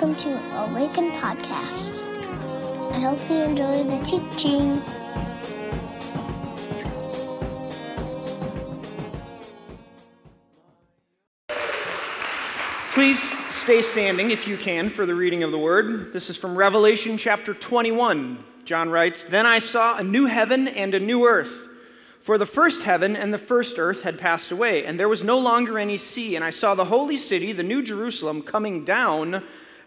welcome to Awaken Podcast. I hope you enjoy the teaching. Please stay standing if you can for the reading of the word. This is from Revelation chapter 21. John writes Then I saw a new heaven and a new earth. For the first heaven and the first earth had passed away, and there was no longer any sea. And I saw the holy city, the new Jerusalem, coming down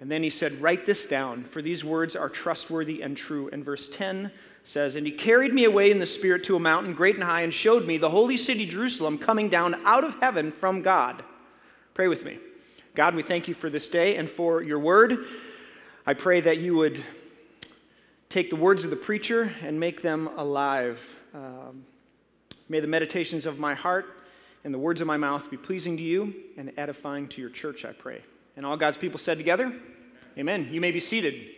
And then he said, Write this down, for these words are trustworthy and true. And verse 10 says, And he carried me away in the Spirit to a mountain great and high, and showed me the holy city Jerusalem coming down out of heaven from God Pray with me. God, we thank you for this day and for your word. I pray that you would take the words of the preacher and make them alive. Um, may the meditations of my heart and the words of my mouth be pleasing to you and edifying to your church, I pray. And all God's people said together, Amen. You may be seated.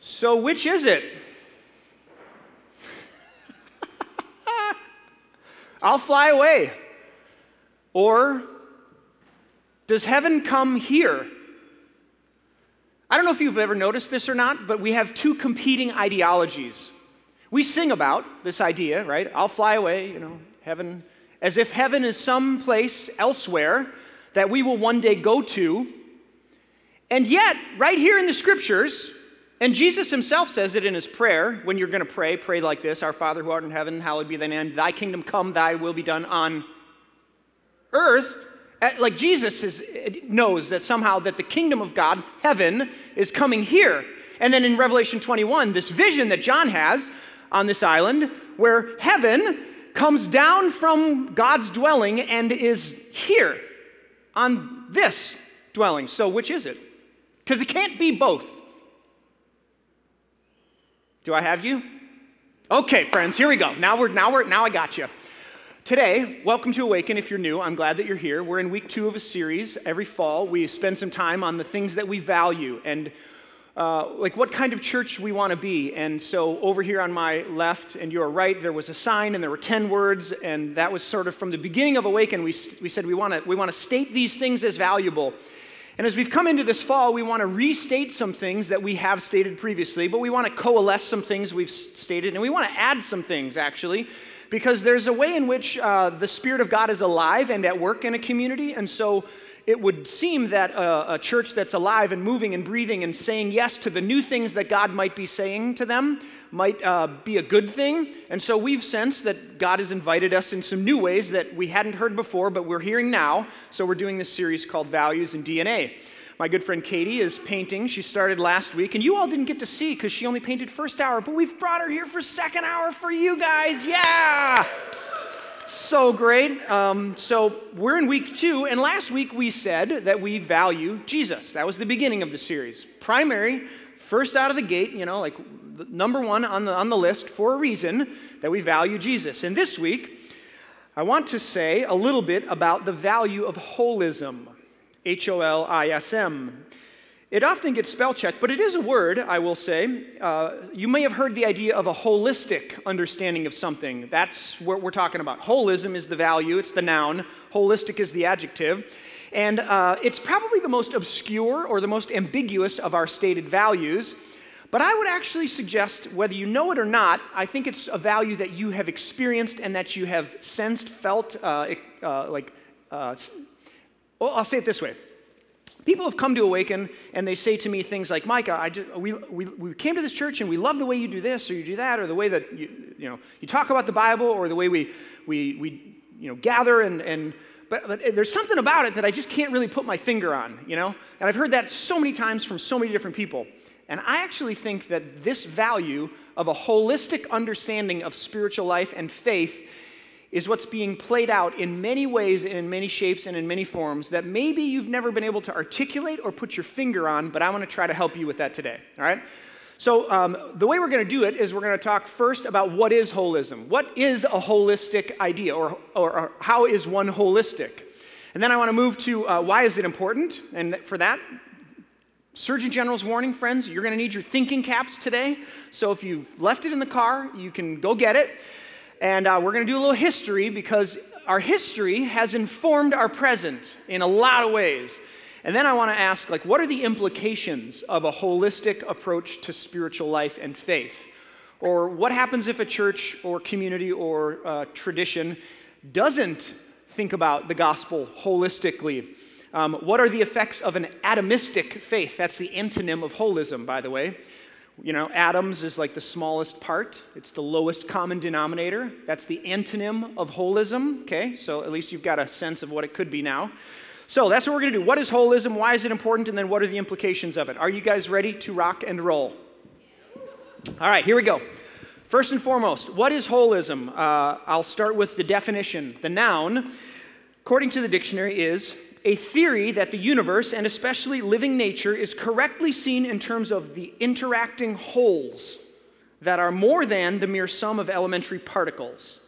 So, which is it? I'll fly away. Or does heaven come here? I don't know if you've ever noticed this or not, but we have two competing ideologies. We sing about this idea, right? I'll fly away, you know, heaven, as if heaven is some place elsewhere that we will one day go to. And yet, right here in the scriptures, and Jesus himself says it in his prayer when you're going to pray, pray like this Our Father who art in heaven, hallowed be thy name, thy kingdom come, thy will be done on earth, eh, like Jesus is, eh, knows that somehow that the kingdom of God, heaven, is coming here. And then in Revelation 21, this vision that John has on this island where heaven comes down from God's dwelling and is here on this dwelling. So, which is it? Because it can't be both. Do I have you? Okay, friends, here we go. Now we're now we're now I got you. Today, welcome to Awaken if you're new. I'm glad that you're here. We're in week two of a series. Every fall, we spend some time on the things that we value and uh, like what kind of church we want to be. And so, over here on my left and your right, there was a sign and there were 10 words. And that was sort of from the beginning of Awaken, we, we said we want to we want to state these things as valuable. And as we've come into this fall, we want to restate some things that we have stated previously, but we want to coalesce some things we've stated, and we want to add some things actually because there's a way in which uh, the Spirit of God is alive and at work in a community. And so it would seem that a, a, church that's alive and moving and breathing and saying yes to the new things that God might be saying to them might uh, be a good thing. And so we've sensed that God has invited us in some new ways that we hadn't heard before, but we're hearing now. So we're doing this series called Values and DNA. My good friend Katie is painting. She started last week, and you all didn't get to see because she only painted first hour, but we've brought her here for second hour for you guys. Yeah! So great. Um, so we're in week two, and last week we said that we value Jesus. That was the beginning of the series. Primary, first out of the gate, you know, like number one on the, on the list for a reason that we value Jesus. And this week, I want to say a little bit about the value of holism. H O L I S M. It often gets spell checked, but it is a word, I will say. Uh, you may have heard the idea of a holistic understanding of something. That's what we're talking about. Holism is the value, it's the noun, holistic is the adjective. And uh, it's probably the most obscure or the most ambiguous of our stated values. But I would actually suggest, whether you know it or not, I think it's a value that you have experienced and that you have sensed, felt, uh, uh like uh, well, I'll say it this way. People have come to Awaken and they say to me things like, Micah, I just, we, we, we came to this church and we love the way you do this or you do that or the way that you, you, know, you talk about the Bible or the way we, we, we you know, gather and, and but, but eh, there's something about it that I just can't really put my finger on, you know? And I've heard that so many times from so many different people. And I actually think that this value of a holistic understanding of spiritual life and faith is what's being played out in many ways and in many shapes and in many forms that maybe you've never been able to articulate or put your finger on, but I want to try to help you with that today. All right? So, um, the way we're going to do it is we're going to talk first about what is holism. What is a holistic idea, or, or, or how is one holistic? And then I want to move to uh, why is it important? And for that, Surgeon General's warning, friends, you're going to need your thinking caps today. So if you've left it in the car, you can go get it. And uh, we're going to do a little history because our history has informed our present in a lot of ways. And then I want to ask, like, what are the implications of a holistic approach to spiritual life and faith? Or what happens if a church or community or uh, tradition doesn't think about the gospel holistically? Um, what are the effects of an atomistic faith? That's the antonym of holism, by the way. You know, atoms is like the smallest part, it's the lowest common denominator. That's the antonym of holism, okay? So at least you've got a sense of what it could be now. So that's what we're going to do. What is holism? Why is it important? And then what are the implications of it? Are you guys ready to rock and roll? All right, here we go. First and foremost, what is holism? Uh, I'll start with the definition. The noun, according to the dictionary, is a theory that the universe, and especially living nature, is correctly seen in terms of the interacting wholes that are more than the mere sum of elementary particles.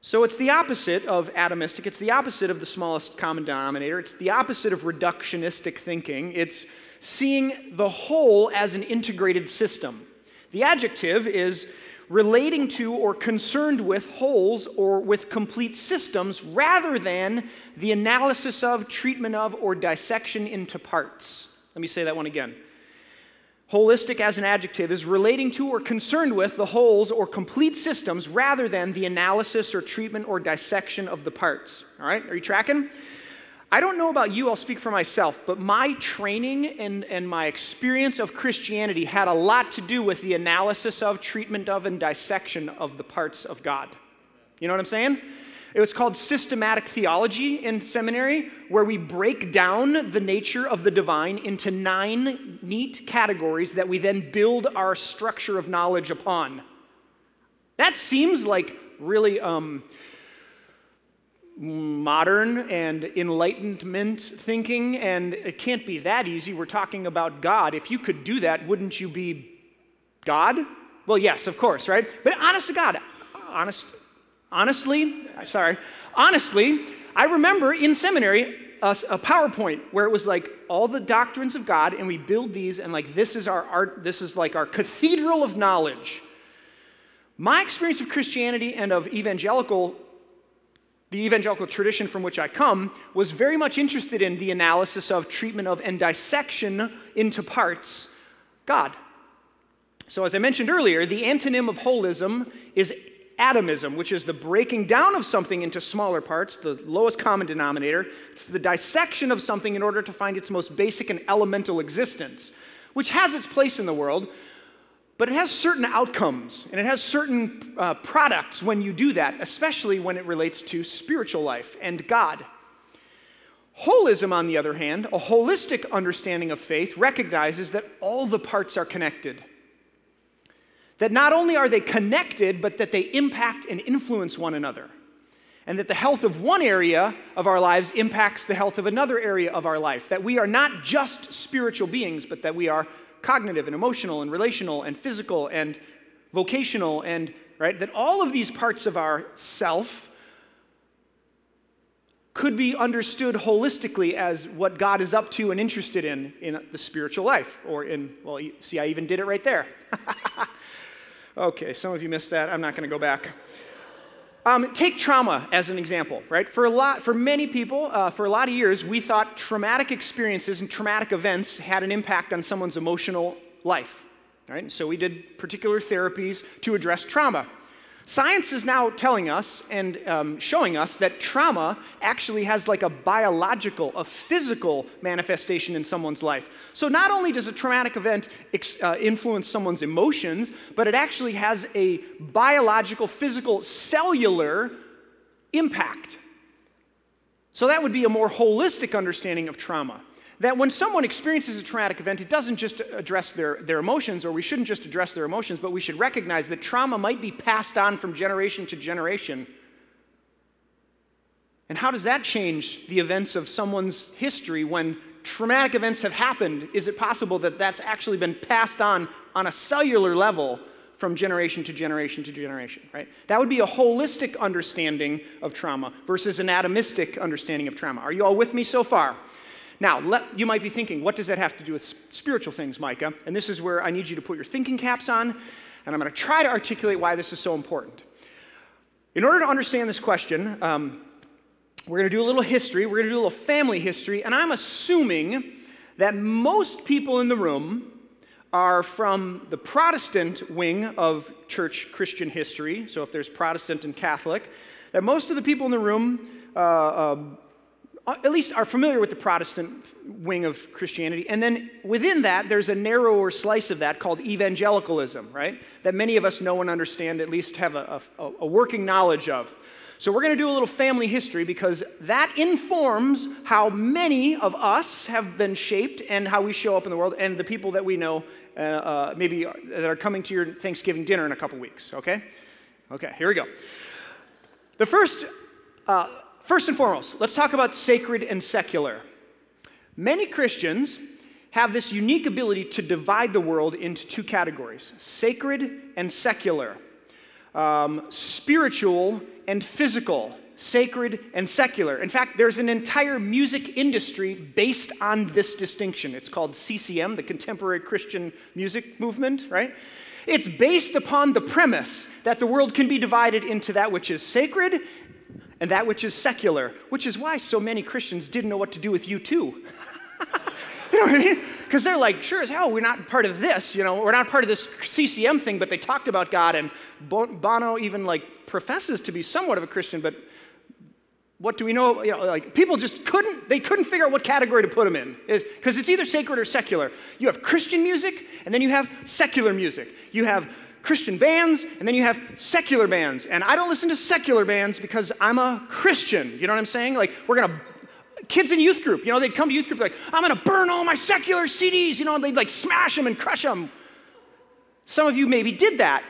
So it's the opposite of atomistic, it's the opposite of the smallest common denominator, it's the opposite of reductionistic thinking. It's seeing the whole as an integrated system. The adjective is relating to or concerned with wholes or with complete systems rather than the analysis of, treatment of, or dissection into parts. Let me say that one again. Holistic as an adjective is relating to or concerned with the wholes or complete systems rather than the analysis or treatment or dissection of the parts. All right, are you tracking? I don't know about you, I'll speak for myself, but my training and, and my experience of Christianity had a lot to do with the analysis of, treatment of, and dissection of the parts of God. You know what I'm saying? It was called systematic theology in seminary, where we break down the nature of the divine into nine neat categories that we then build our structure of knowledge upon. That seems like really um, modern and enlightenment thinking, and it can't be that easy. We're talking about God. If you could do that, wouldn't you be God? Well, yes, of course, right? But honest to God, honest, honestly, sorry, honestly, I remember in seminary a, a PowerPoint where it was like all the doctrines of God, and we build these, and like this is our art, this is like our cathedral of knowledge. My experience of Christianity and of evangelical the evangelical tradition from which I come was very much interested in the analysis of, treatment of, and dissection into parts God. So, as I mentioned earlier, the antonym of holism is atomism, which is the breaking down of something into smaller parts, the lowest common denominator. It's the dissection of something in order to find its most basic and elemental existence, which has its place in the world, but it has certain outcomes and it has certain uh, products when you do that, especially when it relates to spiritual life and God. Holism, on the other hand, a holistic understanding of faith, recognizes that all the parts are connected. That not only are they connected, but that they impact and influence one another. And that the health of one area of our lives impacts the health of another area of our life. That we are not just spiritual beings, but that we are cognitive and emotional and relational and physical and vocational and right that all of these parts of our self could be understood holistically as what God is up to and interested in in the spiritual life or in well see I even did it right there. okay, some of you missed that. I'm not going to go back. Um, take trauma as an example, right? For a lot, for many people, uh, for a lot of years, we thought traumatic experiences and traumatic events had an impact on someone's emotional life, right? So we did particular therapies to address trauma. Science is now telling us and um, showing us that trauma actually has like a biological, a physical manifestation in someone's life. So not only does a traumatic event ex- uh, influence someone's emotions, but it actually has a biological, physical, cellular impact. So that would be a more holistic understanding of trauma. That when someone experiences a traumatic event, it doesn't just address their, their emotions, or we shouldn't just address their emotions, but we should recognize that trauma might be passed on from generation to generation. And how does that change the events of someone's history when traumatic events have happened? Is it possible that that's actually been passed on on a cellular level from generation to generation to generation, right? That would be a holistic understanding of trauma versus an atomistic understanding of trauma. Are you all with me so far? Now, let, you might be thinking, what does that have to do with spiritual things, Micah? And this is where I need you to put your thinking caps on, and I'm going to try to articulate why this is so important. In order to understand this question, um, we're going to do a little history, we're going to do a little family history, and I'm assuming that most people in the room are from the Protestant wing of church Christian history. So if there's Protestant and Catholic, that most of the people in the room uh, uh, at least are familiar with the Protestant wing of Christianity. And then within that, there's a narrower slice of that called evangelicalism, right? That many of us know and understand, at least have a, a, a working knowledge of. So we're going to do a little family history because that informs how many of us have been shaped and how we show up in the world and the people that we know uh, uh, maybe that are coming to your Thanksgiving dinner in a couple weeks, okay? Okay, here we go. The first, uh, first and foremost, let's talk about sacred and secular. Many Christians have this unique ability to divide the world into two categories sacred and secular, um, spiritual and physical sacred, and secular. In fact, there's an entire music industry based on this distinction. It's called CCM, the Contemporary Christian Music Movement, right? It's based upon the premise that the world can be divided into that which is sacred and that which is secular, which is why so many Christians didn't know what to do with U2. you know what I mean? Because they're like, sure as hell, we're not part of this, you know, we're not part of this CCM thing, but they talked about God, and Bono even like professes to be somewhat of a Christian, but what do we know? You know, like people just couldn't, they couldn't figure out what category to put them in. Because it's either sacred or secular. You have Christian music, and then you have secular music. You have Christian bands, and then you have secular bands. And I don't listen to secular bands because I'm a Christian. You know what I'm saying? Like, we're gonna, kids in youth group, you know, they'd come to youth group, like, I'm gonna burn all my secular CDs, you know, and they'd like smash them and crush them. Some of you maybe did that.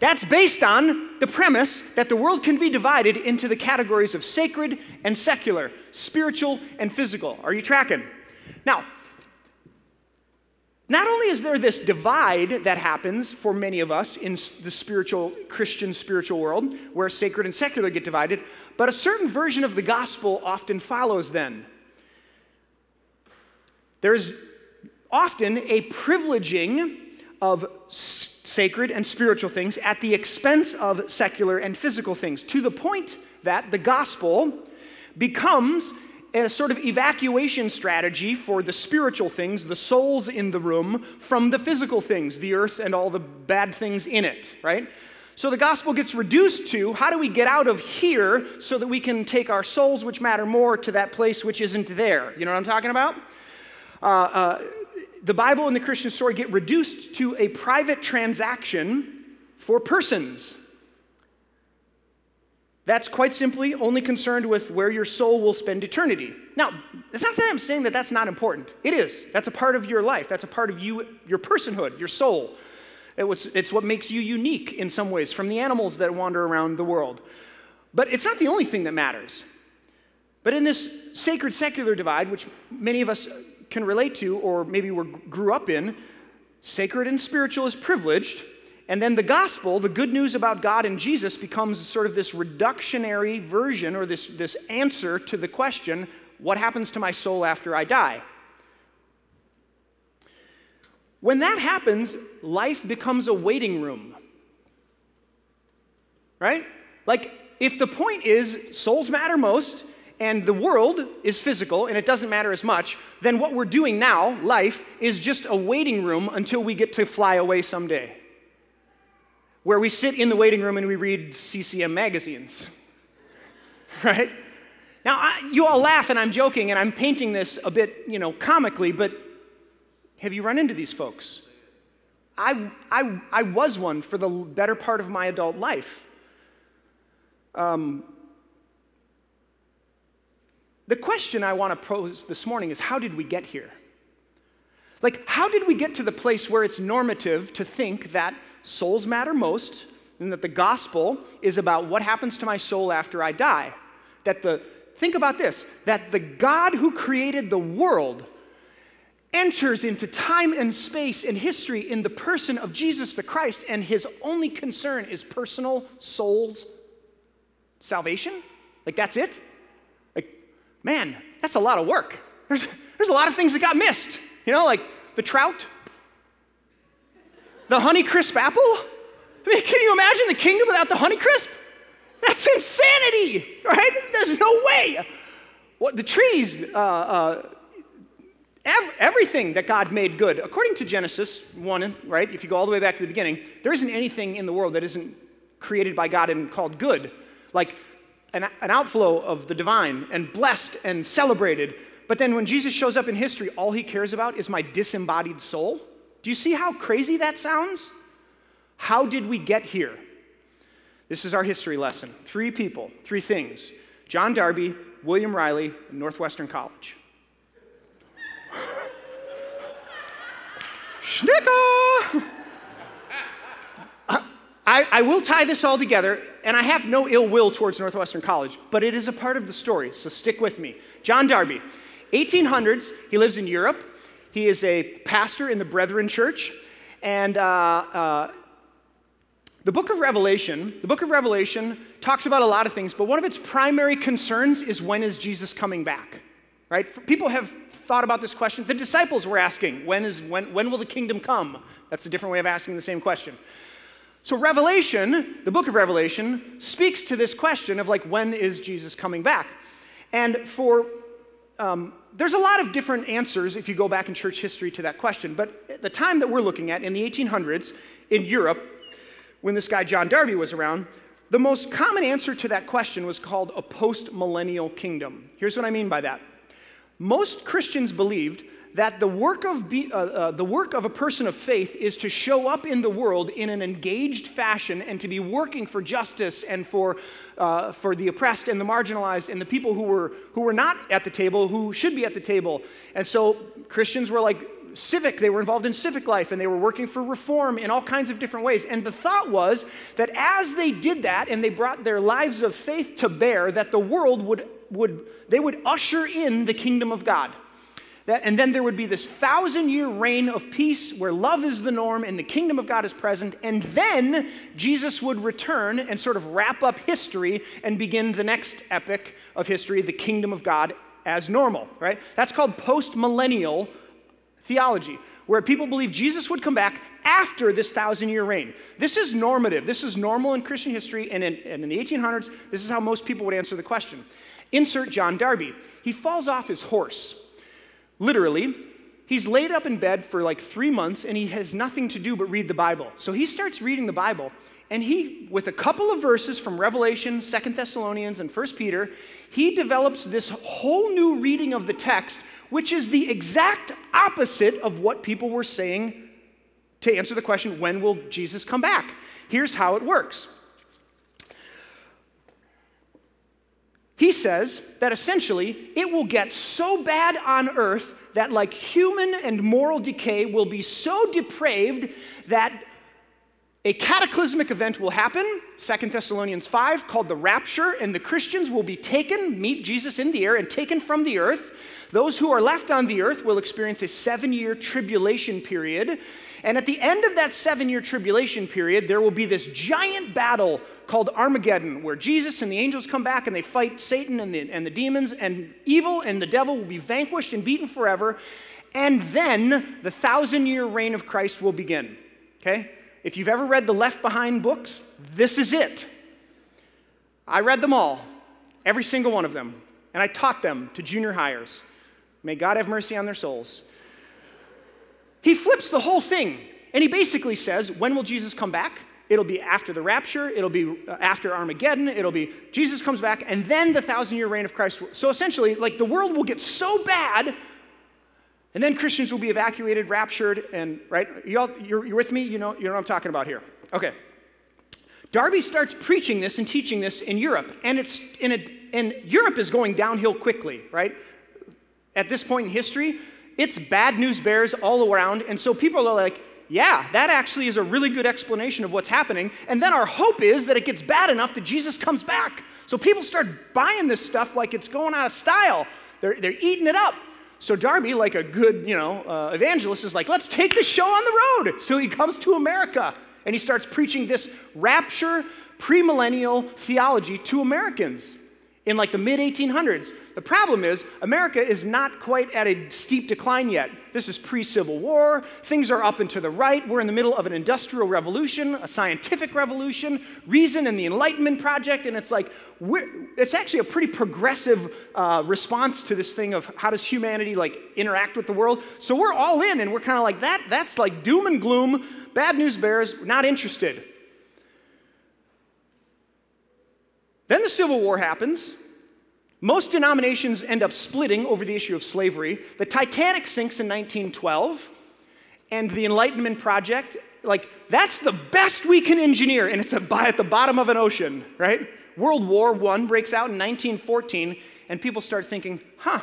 That's based on the premise that the world can be divided into the categories of sacred and secular, spiritual and physical. Are you tracking? Now, not only is there this divide that happens for many of us in the spiritual, Christian spiritual world, where sacred and secular get divided, but a certain version of the gospel often follows then. There's often a privileging of sacred and spiritual things at the expense of secular and physical things, to the point that the gospel becomes a sort of evacuation strategy for the spiritual things, the souls in the room, from the physical things, the earth and all the bad things in it, right? So the gospel gets reduced to how do we get out of here so that we can take our souls, which matter more, to that place which isn't there? You know what I'm talking about? Uh, uh, the Bible and the Christian story get reduced to a private transaction for persons. That's quite simply only concerned with where your soul will spend eternity. Now, it's not that I'm saying that that's not important. It is. That's a part of your life. That's a part of you, your personhood, your soul. It's what makes you unique in some ways from the animals that wander around the world. But it's not the only thing that matters. But in this sacred secular divide, which many of us can relate to or maybe we grew up in, sacred and spiritual is privileged. And then the gospel, the good news about God and Jesus, becomes sort of this reductionary version or this, this answer to the question what happens to my soul after I die? When that happens, life becomes a waiting room. Right? Like, if the point is souls matter most, and the world is physical and it doesn't matter as much, then what we're doing now, life, is just a waiting room until we get to fly away someday. Where we sit in the waiting room and we read CCM magazines. right? Now, I, you all laugh and I'm joking and I'm painting this a bit, you know, comically, but have you run into these folks? I, I, I was one for the better part of my adult life. Um, the question I want to pose this morning is how did we get here? Like, how did we get to the place where it's normative to think that souls matter most and that the gospel is about what happens to my soul after I die? That the, think about this, that the God who created the world enters into time and space and history in the person of Jesus the Christ, and his only concern is personal souls salvation? Like, that's it? Like, man, that's a lot of work. There's, there's a lot of things that got missed. You know, like the trout, the Honeycrisp apple. I mean, can you imagine the kingdom without the Honeycrisp? That's insanity, right? There's no way. What the trees, uh, uh, ev- everything that God made good, according to Genesis 1, right? If you go all the way back to the beginning, there isn't anything in the world that isn't created by God and called good. Like an, an outflow of the divine and blessed and celebrated. But then when Jesus shows up in history, all he cares about is my disembodied soul. Do you see how crazy that sounds? How did we get here? This is our history lesson. Three people, three things John Darby, William Riley, and Northwestern College. Schnicker! I, I, will tie this all together, and I have no ill will towards Northwestern College, but it is a part of the story, so stick with me. John Darby, 1800s, he lives in Europe. He is a pastor in the Brethren Church, and uh, uh, the book of Revelation, the book of Revelation talks about a lot of things, but one of its primary concerns is when is Jesus coming back? Right? People have thought about this question. The disciples were asking, when, is, when, when will the kingdom come? That's a different way of asking the same question. So, Revelation, the book of Revelation, speaks to this question of like, when is Jesus coming back? And for, um, there's a lot of different answers if you go back in church history to that question. But the time that we're looking at, in the 1800s, in Europe, when this guy John Darby was around, the most common answer to that question was called a post millennial kingdom. Here's what I mean by that. Most Christians believed that the work, of be, uh, uh, the work of a person of faith is to show up in the world in an engaged fashion and to be working for justice and for, uh, for the oppressed and the marginalized and the people who were, who were not at the table who should be at the table. And so Christians were like civic, they were involved in civic life and they were working for reform in all kinds of different ways. And the thought was that as they did that and they brought their lives of faith to bear, that the world would, would they would usher in the kingdom of God. That, and then there would be this thousand year reign of peace where love is the norm and the kingdom of God is present. And then Jesus would return and sort of wrap up history and begin the next epic of history, the kingdom of God as normal, right? That's called post millennial theology, where people believe Jesus would come back after this thousand year reign. This is normative. This is normal in Christian history. And in, and in the 1800s, this is how most people would answer the question. Insert John Darby. He falls off his horse Literally, he's laid up in bed for like three months and he has nothing to do but read the Bible. So he starts reading the Bible and he, with a couple of verses from Revelation, Second Thessalonians, and First Peter, he develops this whole new reading of the text, which is the exact opposite of what people were saying to answer the question, when will Jesus come back? Here's how it works. He says that essentially it will get so bad on earth that, like human and moral decay, will be so depraved that a cataclysmic event will happen, 2 Thessalonians 5, called the rapture, and the Christians will be taken, meet Jesus in the air, and taken from the earth. Those who are left on the earth will experience a seven year tribulation period. And at the end of that seven year tribulation period, there will be this giant battle called Armageddon, where Jesus and the angels come back and they fight Satan and the, and the demons, and evil and the devil will be vanquished and beaten forever. And then the thousand year reign of Christ will begin. Okay? If you've ever read the Left Behind books, this is it. I read them all, every single one of them, and I taught them to junior hires. May God have mercy on their souls. He flips the whole thing, and he basically says, When will Jesus come back? It'll be after the rapture, it'll be uh, after Armageddon, it'll be Jesus comes back, and then the thousand year reign of Christ. So essentially, like the world will get so bad, and then Christians will be evacuated, raptured, and right? Y'all, you're, you're with me? You know, you know what I'm talking about here. Okay. Darby starts preaching this and teaching this in Europe, and it's in a and Europe is going downhill quickly, right? At this point in history, it's bad news bears all around. And so people are like, yeah, that actually is a really good explanation of what's happening. And then our hope is that it gets bad enough that Jesus comes back. So people start buying this stuff like it's going out of style. They're, they're eating it up. So Darby, like a good, you know, uh, evangelist, is like, let's take the show on the road. So he comes to America and he starts preaching this rapture premillennial theology to Americans in like the mid 1800s. The problem is, America is not quite at a steep decline yet. This is pre Civil War. Things are up and to the right. We're in the middle of an industrial revolution, a scientific revolution, reason and the Enlightenment Project. And it's like, it's actually a pretty progressive uh, response to this thing of how does humanity like interact with the world. So we're all in and we're kind of like, that, that's like doom and gloom, bad news bears, not interested. Then the Civil War happens. Most denominations end up splitting over the issue of slavery. The Titanic sinks in 1912, and the Enlightenment Project, like, that's the best we can engineer, and it's at the bottom of an ocean, right? World War I breaks out in 1914, and people start thinking, huh,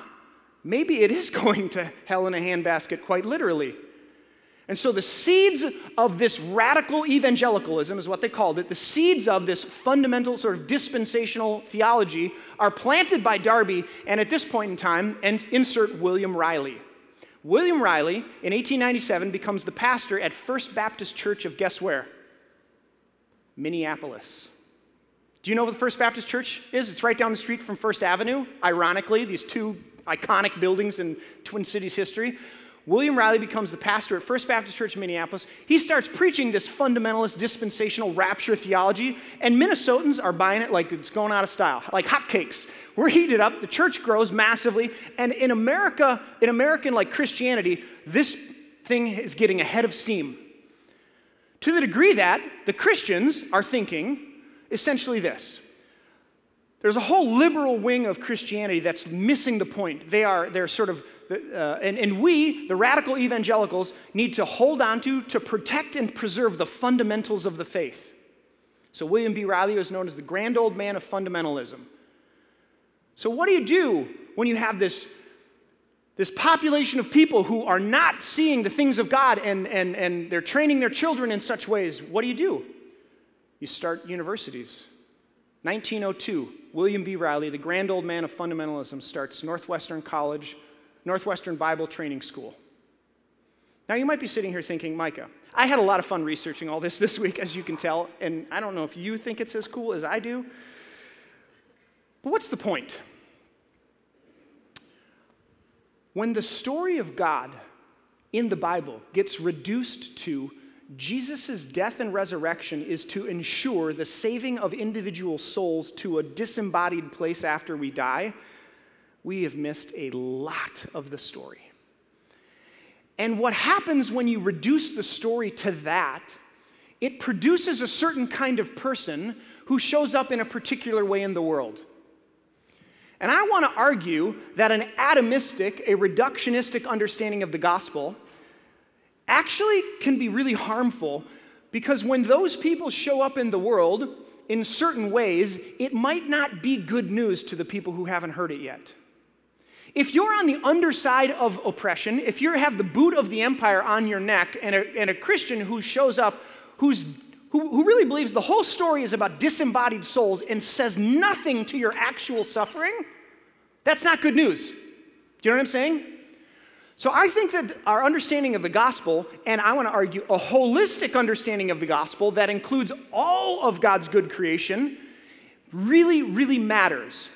maybe it is going to hell in a handbasket, quite literally. And so the seeds of this radical evangelicalism is what they called it. The seeds of this fundamental sort of dispensational theology are planted by Darby, and at this point in time, and insert William Riley. William Riley, in 1897, becomes the pastor at First Baptist Church of guess where? Minneapolis. Do you know what the First Baptist Church is? It's right down the street from First Avenue. Ironically, these two iconic buildings in Twin Cities history. William Riley becomes the pastor at First Baptist Church in Minneapolis. He starts preaching this fundamentalist dispensational rapture theology, and Minnesotans are buying it like it's going out of style, like hotcakes. We're heated up, the church grows massively, and in America, in American like Christianity, this thing is getting ahead of steam. To the degree that the Christians are thinking essentially this there's a whole liberal wing of Christianity that's missing the point. They are, they're sort of uh, and, and we, the radical evangelicals, need to hold on to, to protect and preserve the fundamentals of the faith. So, William B. Riley was known as the grand old man of fundamentalism. So, what do you do when you have this, this population of people who are not seeing the things of God and, and, and they're training their children in such ways? What do you do? You start universities. 1902, William B. Riley, the grand old man of fundamentalism, starts Northwestern College Northwestern Bible Training School. Now, you might be sitting here thinking, Micah, I had a lot of fun researching all this this week, as you can tell, and I don't know if you think it's as cool as I do. But what's the point? When the story of God in the Bible gets reduced to Jesus' death and resurrection is to ensure the saving of individual souls to a disembodied place after we die, we have missed a lot of the story. And what happens when you reduce the story to that, it produces a certain kind of person who shows up in a particular way in the world. And I want to argue that an atomistic, a reductionistic understanding of the gospel actually can be really harmful because when those people show up in the world in certain ways, it might not be good news to the people who haven't heard it yet. If you're on the underside of oppression, if you have the boot of the empire on your neck, and a, and a Christian who shows up who's, who, who really believes the whole story is about disembodied souls and says nothing to your actual suffering, that's not good news. Do you know what I'm saying? So I think that our understanding of the gospel, and I want to argue a holistic understanding of the gospel that includes all of God's good creation, really, really matters.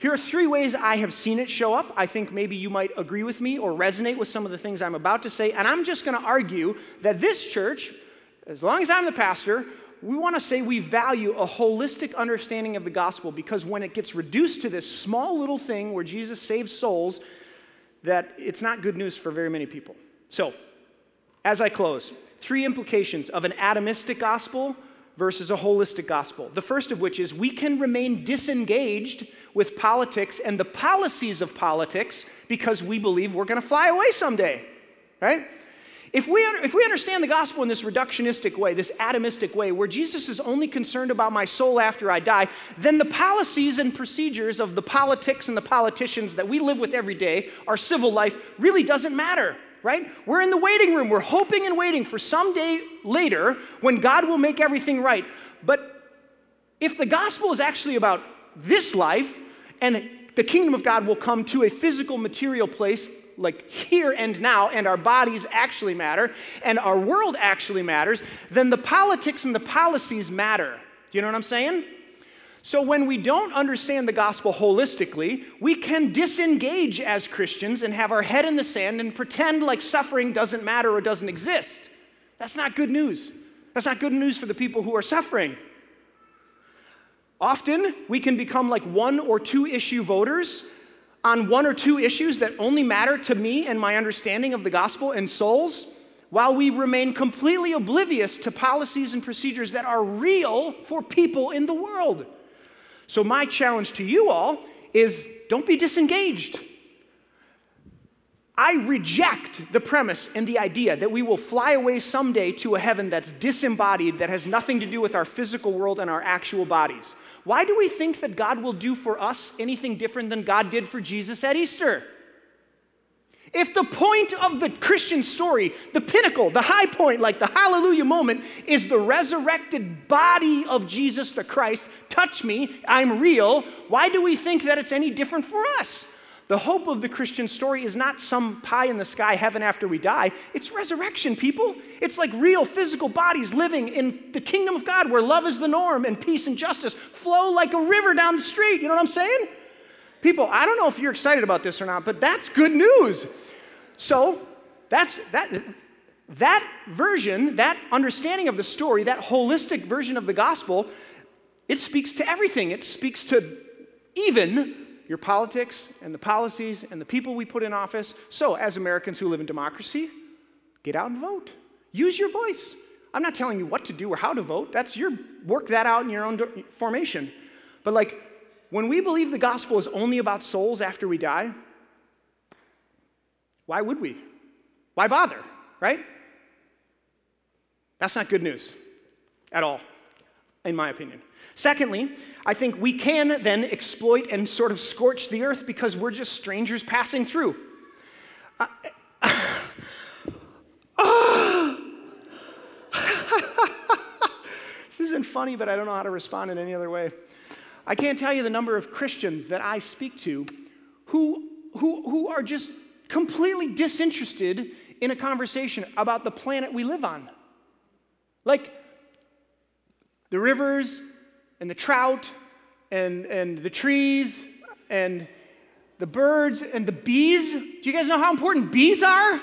Here are three ways I have seen it show up. I think maybe you might agree with me or resonate with some of the things I'm about to say. And I'm just going to argue that this church, as long as I'm the pastor, we want to say we value a holistic understanding of the gospel because when it gets reduced to this small little thing where Jesus saves souls, that it's not good news for very many people. So, as I close, three implications of an atomistic gospel versus a holistic gospel. The first of which is we can remain disengaged with politics and the policies of politics because we believe we're going to fly away someday, right? If we, if we understand the gospel in this reductionistic way, this atomistic way, where Jesus is only concerned about my soul after I die, then the policies and procedures of the politics and the politicians that we live with every day, our civil life, really doesn't matter, right? We're in the waiting room. We're hoping and waiting for some day later when God will make everything right. But if the gospel is actually about this life and the kingdom of God will come to a physical material place like here and now, and our bodies actually matter, and our world actually matters, then the politics and the policies matter. Do you know what I'm saying? So, when we don't understand the gospel holistically, we can disengage as Christians and have our head in the sand and pretend like suffering doesn't matter or doesn't exist. That's not good news. That's not good news for the people who are suffering. Often, we can become like one or two issue voters on one or two issues that only matter to me and my understanding of the gospel and souls, while we remain completely oblivious to policies and procedures that are real for people in the world. So, my challenge to you all is don't be disengaged. I reject the premise and the idea that we will fly away someday to a heaven that's disembodied, that has nothing to do with our physical world and our actual bodies. Why do we think that God will do for us anything different than God did for Jesus at Easter? If the point of the Christian story, the pinnacle, the high point, like the hallelujah moment, is the resurrected body of Jesus the Christ, touch me, I'm real, why do we think that it's any different for us? The hope of the Christian story is not some pie in the sky heaven after we die. It's resurrection, people. It's like real physical bodies living in the kingdom of God where love is the norm and peace and justice flow like a river down the street. You know what I'm saying? People, I don't know if you're excited about this or not, but that's good news. So, that's that that version, that understanding of the story, that holistic version of the gospel, it speaks to everything. It speaks to even your politics and the policies and the people we put in office. So, as Americans who live in democracy, get out and vote. Use your voice. I'm not telling you what to do or how to vote. That's your work that out in your own formation. But like when we believe the gospel is only about souls after we die, why would we? Why bother, right? That's not good news at all, in my opinion. Secondly, I think we can then exploit and sort of scorch the earth because we're just strangers passing through. Uh, this isn't funny, but I don't know how to respond in any other way. I can't tell you the number of Christians that I speak to who, who, who are just completely disinterested in a conversation about the planet we live on. Like the rivers and the trout and, and the trees and the birds and the bees. Do you guys know how important bees are?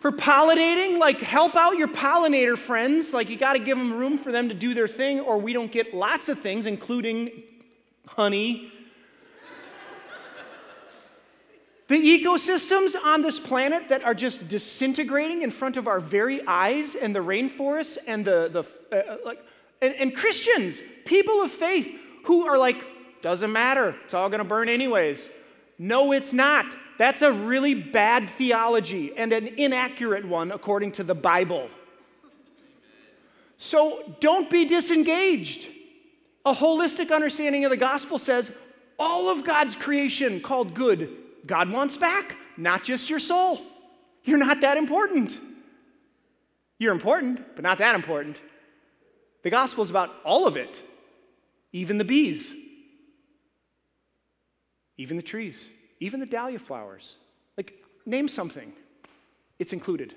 For pollinating, like help out your pollinator friends. Like you got to give them room for them to do their thing, or we don't get lots of things, including honey. the ecosystems on this planet that are just disintegrating in front of our very eyes, and the rainforests, and the, the uh, like, and, and Christians, people of faith who are like, doesn't matter, it's all gonna burn anyways. No, it's not. That's a really bad theology and an inaccurate one according to the Bible. So don't be disengaged. A holistic understanding of the gospel says all of God's creation called good, God wants back, not just your soul. You're not that important. You're important, but not that important. The gospel is about all of it, even the bees, even the trees, even the dahlia flowers. Like, name something, it's included.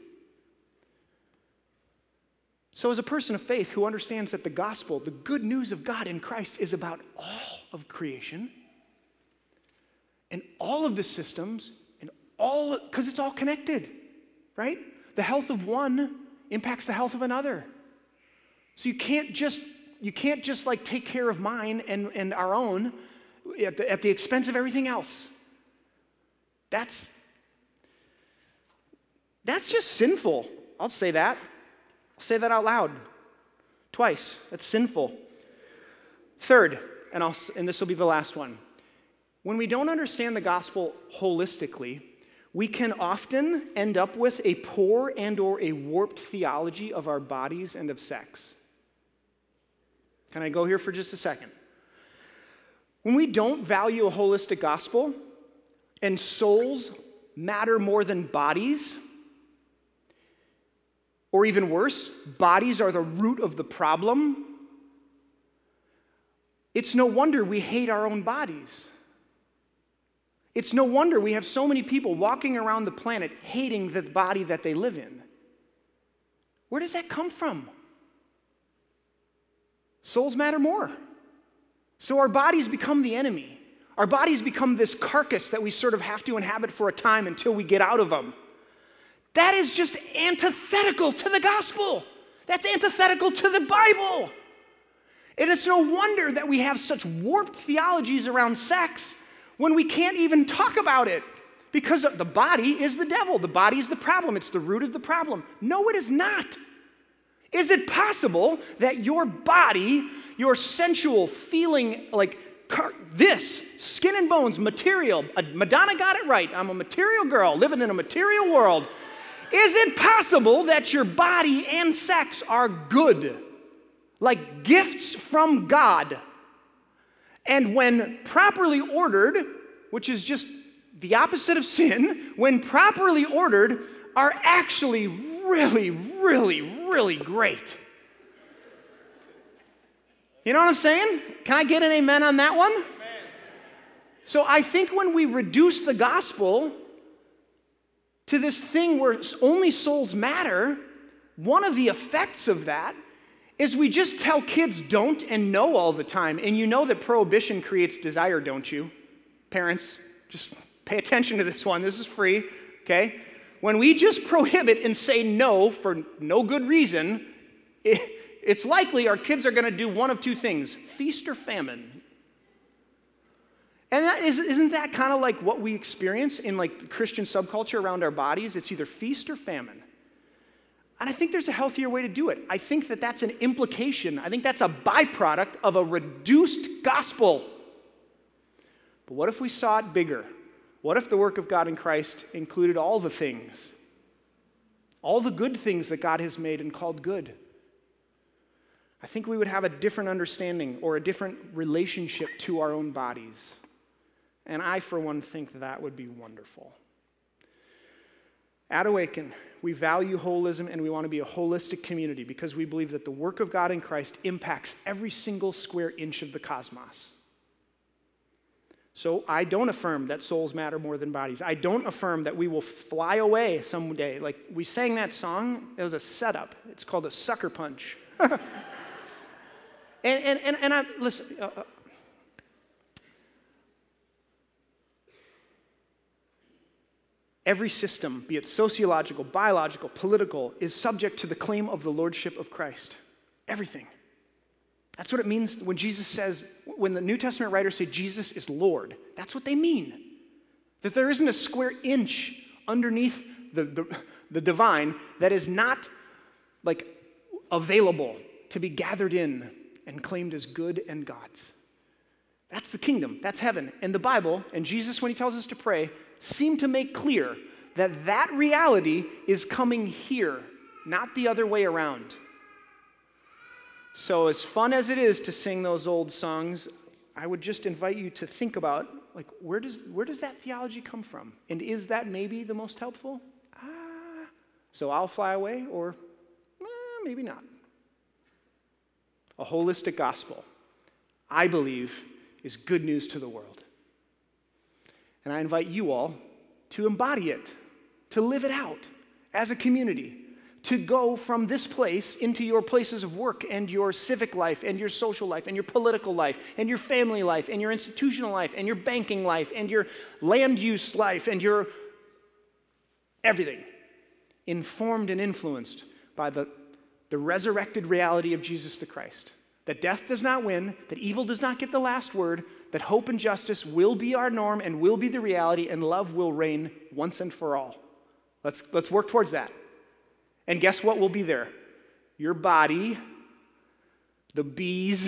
So, as a person of faith who understands that the gospel, the good news of God in Christ, is about all of creation and all of the systems and all, because it's all connected, right? The health of one impacts the health of another. So you can't just you can't just like take care of mine and, and our own at the, at the expense of everything else. That's that's just sinful. I'll say that. I'll say that out loud. Twice. That's sinful. Third, and, I'll, and this will be the last one. When we don't understand the gospel holistically, we can often end up with a poor and or a warped theology of our bodies and of sex. Can I go here for just a second? When we don't value a holistic gospel and souls matter more than bodies, or even worse, bodies are the root of the problem, it's no wonder we hate our own bodies. It's no wonder we have so many people walking around the planet hating the body that they live in. Where does that come from? Souls matter more. So our bodies become the enemy. Our bodies become this carcass that we sort of have to inhabit for a time until we get out of them. That is just antithetical to the gospel. That's antithetical to the Bible. And it's no wonder that we have such warped theologies around sex when we can't even talk about it because the body is the devil. The body is the problem. It's the root of the problem. No, it is not. Is it possible that your body, your sensual feeling like this, skin and bones, material, Madonna got it right. I'm a material girl living in a material world. Is it possible that your body and sex are good? Like gifts from God? And when properly ordered, which is just the opposite of sin, when properly ordered, are actually really, really, really great. You know what I'm saying? Can I get an amen on that one? Amen. So I think when we reduce the gospel to this thing where only souls matter, one of the effects of that is we just tell kids don't and no all the time. And you know that prohibition creates desire, don't you? Parents, just pay attention to this one. This is free, okay? When we just prohibit and say no for no good reason, it, it's likely our kids are going to do one of two things feast or famine. And that is, isn't that kind of like what we experience in like Christian subculture around our bodies? It's either feast or famine. And I think there's a healthier way to do it. I think that that's an implication. I think that's a byproduct of a reduced gospel. But what if we saw it bigger? What if the work of God in Christ included all the things? All the good things that God has made and called good? I think we would have a different understanding or a different relationship to our own bodies. And I, for one, think that would be wonderful. At Awaken, we value holism and we want to be a holistic community because we believe that the work of God in Christ impacts every single square inch of the cosmos. So I don't affirm that souls matter more than bodies. I don't affirm that we will fly away someday. Like we sang that song, it was a setup. It's called a sucker punch. and, and, and, and I, listen, uh, uh Every system, be it sociological, biological, political, is subject to the claim of the lordship of Christ. Everything. That's what it means when Jesus says, when the New Testament writers say Jesus is Lord, that's what they mean. That there isn't a square inch underneath the, the, the divine that is not like available to be gathered in and claimed as good and God's. That's the kingdom, that's heaven. And the Bible, and Jesus, when he tells us to pray, seem to make clear that that reality is coming here, not the other way around. So, as fun as it is to sing those old songs, I would just invite you to think about like where does where does that theology come from? And is that maybe the most helpful? Ah, so I'll fly away, or eh, maybe not. A holistic gospel, I believe, is good news to the world. And I invite you all to embody it, to live it out as a community, to go from this place into your places of work and your civic life and your social life and your political life and your family life and your institutional life and your banking life and your land use life and your everything, informed and influenced by the, the resurrected reality of Jesus the Christ. That death does not win, that evil does not get the last word, that hope and justice will be our norm and will be the reality, and love will reign once and for all. Let's, let's work towards that. And guess what will be there? Your body, the bees,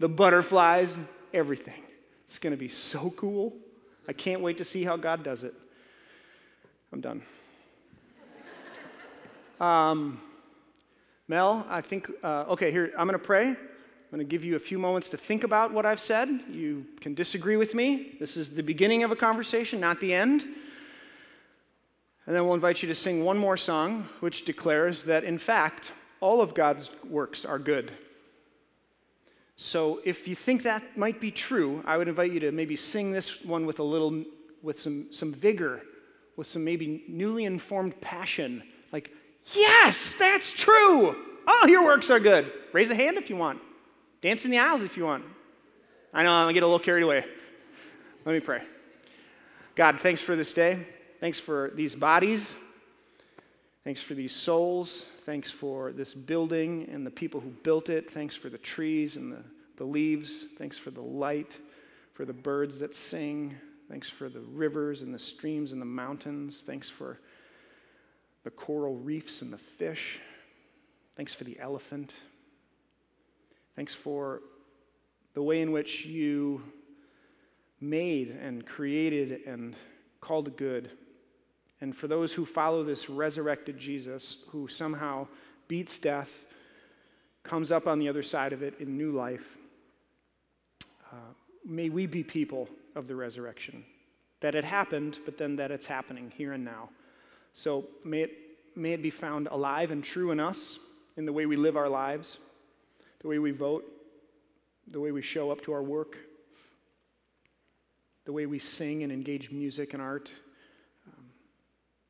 the butterflies, everything. It's going to be so cool. I can't wait to see how God does it. I'm done. Um, Mel, I think, uh, okay, here, I'm going to pray. I'm going to give you a few moments to think about what I've said. You can disagree with me. This is the beginning of a conversation, not the end. And then we'll invite you to sing one more song, which declares that, in fact, all of God's works are good. So if you think that might be true, I would invite you to maybe sing this one with a little, with some, some vigor, with some maybe newly informed passion. Yes, that's true. All your works are good. Raise a hand if you want. Dance in the aisles if you want. I know I'm gonna get a little carried away. Let me pray. God, thanks for this day. Thanks for these bodies. Thanks for these souls. Thanks for this building and the people who built it. Thanks for the trees and the, the leaves. Thanks for the light, for the birds that sing. Thanks for the rivers and the streams and the mountains. Thanks for the coral reefs and the fish. Thanks for the elephant. Thanks for the way in which you made and created and called good and for those who follow this resurrected Jesus, who somehow beats death, comes up on the other side of it in new life, uh, may we be people of the resurrection. That it happened, but then that it's happening here and now. So may it, may it be found alive and true in us, in the way we live our lives, the way we vote, the way we show up to our work, the way we sing and engage music and art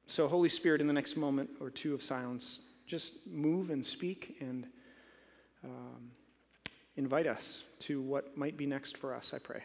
so, Holy Spirit, in the next moment or two of silence, just move and speak and um, invite us to what might be next for us, I pray.